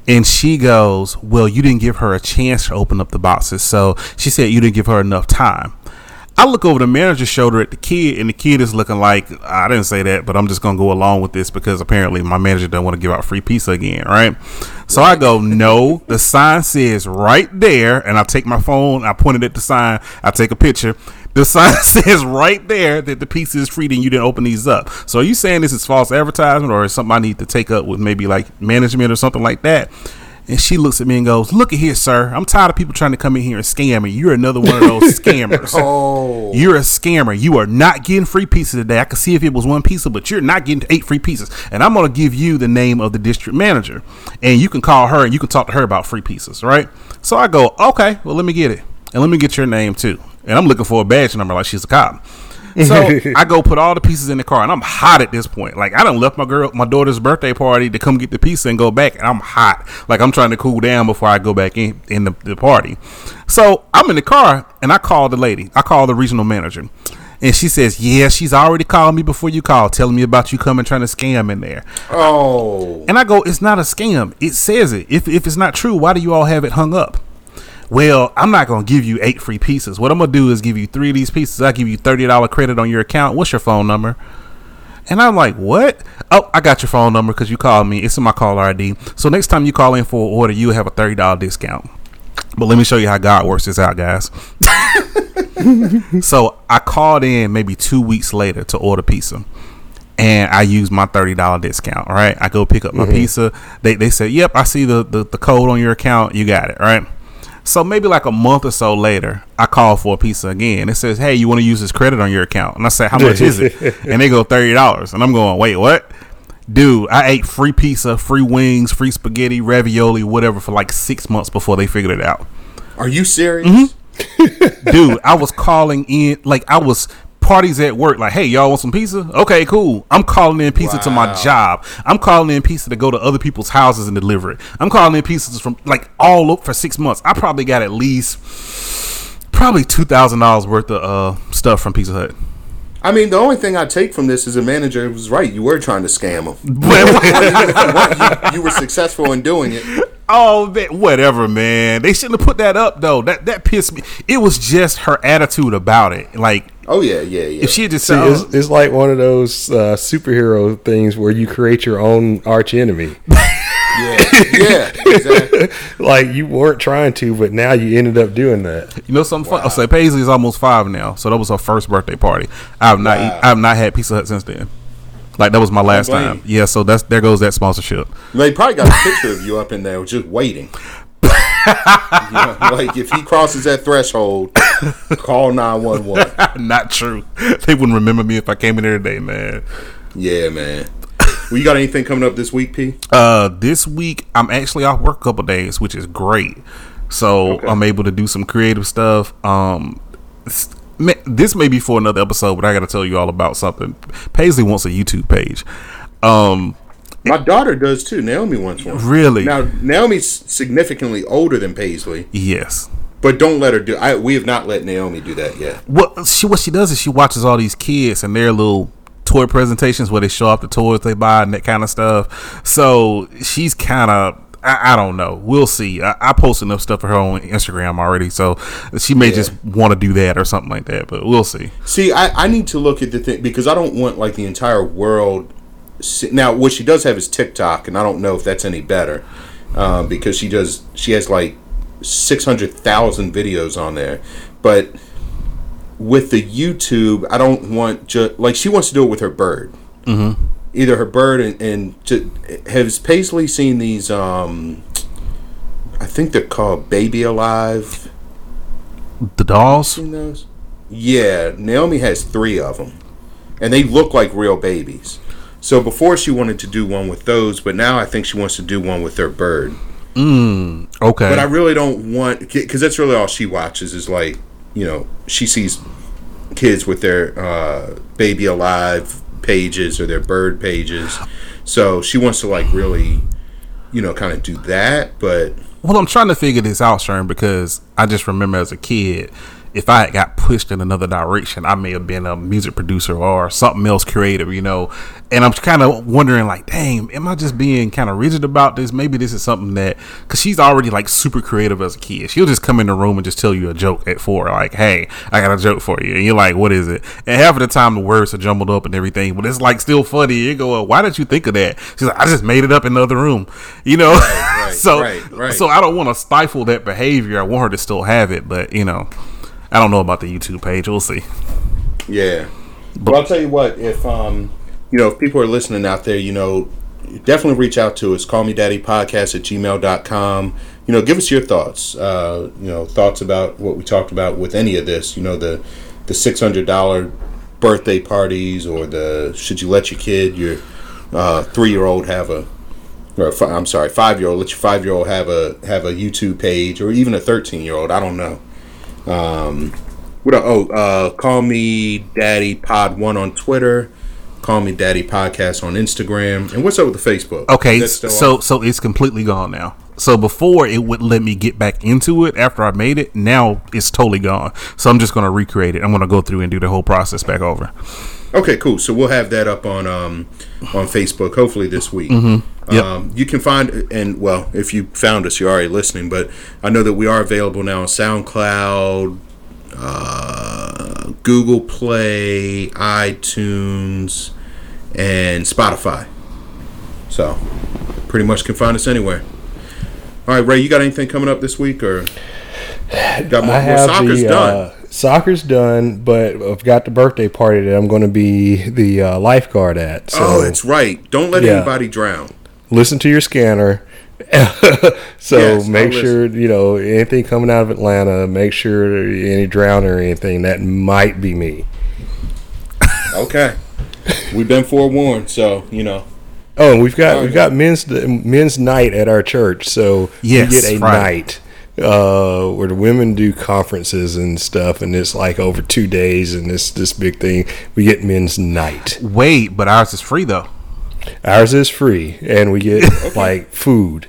Speaker 3: And she goes, Well, you didn't give her a chance to open up the boxes. So she said you didn't give her enough time. I look over the manager's shoulder at the kid, and the kid is looking like, I didn't say that, but I'm just going to go along with this because apparently my manager doesn't want to give out free pizza again, right? So I go, No, the sign says right there, and I take my phone, I point it at the sign, I take a picture. The sign says right there that the pizza is free and you didn't open these up. So are you saying this is false advertisement or is something I need to take up with maybe like management or something like that? And she looks at me and goes, "Look at here, sir. I'm tired of people trying to come in here and scam me. You're another one of those scammers.
Speaker 1: Oh.
Speaker 3: You're a scammer. You are not getting free pizza today. I could see if it was one pizza, but you're not getting eight free pizzas. And I'm going to give you the name of the district manager, and you can call her and you can talk to her about free pizzas, right? So I go, okay, well let me get it, and let me get your name too. And I'm looking for a badge number, like she's a cop. So I go put all the pieces in the car, and I'm hot at this point. Like I done left my girl, my daughter's birthday party to come get the pizza and go back, and I'm hot. Like I'm trying to cool down before I go back in in the, the party. So I'm in the car, and I call the lady. I call the regional manager. And she says, "Yeah, she's already called me before you called, telling me about you coming trying to scam in there."
Speaker 1: Oh.
Speaker 3: And I go, "It's not a scam. It says it. If if it's not true, why do you all have it hung up?" Well, I'm not gonna give you eight free pieces. What I'm gonna do is give you three of these pieces. I give you thirty dollar credit on your account. What's your phone number? And I'm like, what? Oh, I got your phone number because you called me. It's in my caller ID. So next time you call in for an order, you have a thirty dollar discount. But let me show you how God works this out, guys. so I called in maybe two weeks later to order pizza. And I use my thirty dollar discount. All right. I go pick up my pizza. They they say, Yep, I see the, the, the code on your account. You got it, right? So maybe like a month or so later, I call for a pizza again. It says, "Hey, you want to use this credit on your account?" And I say, "How much is it?" And they go thirty dollars, and I'm going, "Wait, what?" Dude, I ate free pizza, free wings, free spaghetti, ravioli, whatever for like six months before they figured it out.
Speaker 1: Are you serious?
Speaker 3: Mm-hmm. Dude, I was calling in like I was parties at work like hey y'all want some pizza okay cool i'm calling in pizza to my job i'm calling in pizza to go to other people's houses and deliver it i'm calling in pizzas from like all up for six months i probably got at least probably $2000 worth of uh, stuff from pizza hut
Speaker 1: I mean, the only thing I take from this is the manager was right. You were trying to scam him.
Speaker 3: But-
Speaker 1: you, you were successful in doing it.
Speaker 3: Oh, man, whatever, man. They shouldn't have put that up though. That that pissed me. It was just her attitude about it. Like
Speaker 1: Oh yeah, yeah, yeah.
Speaker 3: if she had just
Speaker 2: See, it's, it's like one of those uh, superhero things where you create your own arch enemy.
Speaker 1: yeah, yeah, exactly.
Speaker 2: like you weren't trying to, but now you ended up doing that.
Speaker 3: You know something fun? Oh, so Paisley is almost five now, so that was her first birthday party. I have not,
Speaker 1: Wow.
Speaker 3: I have not had Pizza Hut since then. Like that was my last time. Yeah, so that's there goes that sponsorship.
Speaker 1: They probably got a picture of you up in there just waiting. Know, like if he crosses that threshold, call nine one one.
Speaker 3: not true. They wouldn't remember me if I came in there today, man.
Speaker 1: Yeah, man. Well, you got anything coming up this week, P?
Speaker 3: Uh, this week I'm actually off work a couple days, which is great. So
Speaker 1: Okay.
Speaker 3: I'm able to do some creative stuff. Um, this may be for another episode, but I got to tell you all about something. Paisley wants a YouTube page. Um,
Speaker 1: My daughter does too. Naomi wants one.
Speaker 3: Really?
Speaker 1: Now Naomi's significantly older than Paisley,
Speaker 3: yes.
Speaker 1: but don't let her do. I we have not let Naomi do that yet.
Speaker 3: what she what she does is she watches all these kids and their little toy presentations where they show off the toys they buy and that kind of stuff. So she's kind of I, I don't know. We'll see. I, I post enough stuff for her on Instagram already, so she may
Speaker 1: Yeah.
Speaker 3: just want to do that or something like that. But we'll see.
Speaker 1: See, I, I need to look at the thing because I don't want like the entire world. Now, what she does have is TikTok, and I don't know if that's any better um, because she does. She has like six hundred thousand videos on there, but with the YouTube, I don't want just like she wants to do it with her bird. Mm-hmm. Either her bird and, and ju- has Paisley seen these? Um, I think they're called Baby Alive.
Speaker 3: The dolls.
Speaker 1: Seen those? Yeah, Naomi has three of them, and they look like real babies. So before she wanted to do one with those, but now I think she wants to do one with her bird.
Speaker 3: Okay.
Speaker 1: But I really don't want because that's really all she watches is like you know she sees kids with their uh, baby alive pages or their bird pages, so she wants to like really you know kind of do that. But
Speaker 3: Well, I'm trying to figure this out, Sharon, because I just remember as a kid, if I had got pushed in another direction, I may have been a music producer or something else creative, you know. And I'm kind of wondering, like, dang, am I just being kind of rigid about this? Maybe this is something that, because she's already like super creative as a kid. She'll just come in the room and just tell you a joke at four, like, hey, I got a joke for you. And you're like, what is it? And half of the time the words are jumbled up and everything, but it's like still funny. You go, why did you think of that? She's like, I just made it up in the other room, you know?
Speaker 1: right,
Speaker 3: so,
Speaker 1: right, right.
Speaker 3: so I don't want to stifle that behavior. I want her to still have it, but you know, I don't know about the YouTube page. We'll see.
Speaker 1: Yeah. But I'll tell you what, if um, you know, if people are listening out there, you know, definitely reach out to us. Call me daddy podcast at gmail.com. You know, give us your thoughts. Uh, you know, thoughts about what we talked about with any of this. You know, the the six hundred dollar birthday parties or the should you let your kid your uh, three year old have a or I'm sorry five year old let your five year old have a have a YouTube page or even a thirteen year old I don't know. Um, what? Oh, uh, call me Daddy Pod One on Twitter. Call me Daddy Podcast on Instagram. And what's up with the Facebook?
Speaker 3: Okay,
Speaker 1: Is that still
Speaker 3: so
Speaker 1: on?
Speaker 3: so it's completely gone now. So before it would let me get back into it after I made it. Now it's totally gone. So I'm just gonna recreate it. I'm gonna go through and do the whole process back over.
Speaker 1: Okay, cool. So we'll have that up on um on Facebook hopefully this week.
Speaker 3: Yep.
Speaker 1: Um, you can find and well, if you found us, you're already listening. But I know that we are available now on SoundCloud, uh, Google Play, iTunes, and Spotify. So pretty much can find us anywhere. All right, Ray, you got anything coming up this week or got more?
Speaker 2: I have
Speaker 1: soccer's
Speaker 2: the
Speaker 1: done.
Speaker 2: Soccer's done, but I've got the birthday party that I'm going to be the uh, lifeguard at. So
Speaker 1: oh, that's right. Don't let
Speaker 2: Yeah.
Speaker 1: anybody drown.
Speaker 2: listen to your scanner. so
Speaker 1: Yes,
Speaker 2: make
Speaker 1: I'll
Speaker 2: sure you know anything coming out of Atlanta. Make sure any drown or anything that might be me.
Speaker 1: Okay. We've been forewarned, so you know.
Speaker 2: Oh, and we've got
Speaker 1: Oh,
Speaker 2: we've
Speaker 1: yeah.
Speaker 2: got men's men's night at our church, so
Speaker 3: Yes,
Speaker 2: we get a
Speaker 3: right.
Speaker 2: night uh, where the women do conferences and stuff, and it's like over two days, and this this big thing. We get men's night.
Speaker 3: Wait, but ours is free though.
Speaker 2: Ours is free, and we get like food.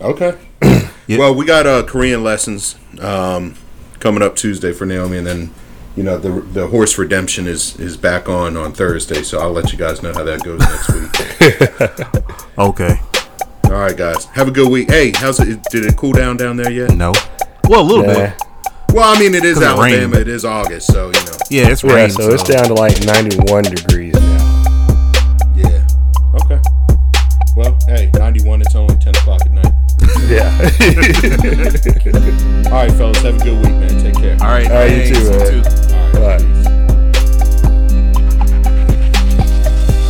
Speaker 1: Okay.
Speaker 3: Yeah.
Speaker 1: Well, we got uh, Korean lessons um, coming up Tuesday for Naomi, and then you know the the horse redemption is is back on on Thursday. So I'll let you guys know how that goes next week.
Speaker 3: Okay.
Speaker 1: All right, guys. Have a good week. Hey, how's it? Did it cool down down there yet?
Speaker 3: No. Well, a little
Speaker 2: Nah.
Speaker 3: bit.
Speaker 1: Well, I mean, it is
Speaker 3: 'Cause of the rain.
Speaker 1: Alabama. It is August, so you know.
Speaker 3: Yeah, it's
Speaker 2: Yeah,
Speaker 3: rain.
Speaker 2: so it's down to like ninety one degrees now.
Speaker 1: Yeah. Okay. Well, hey, ninety one. It's only ten o'clock at night.
Speaker 2: Yeah.
Speaker 1: All right, fellas. Have a good week, man. Take care.
Speaker 3: All right.
Speaker 2: All right, you too, man.
Speaker 1: All right.
Speaker 2: All right.
Speaker 1: peace.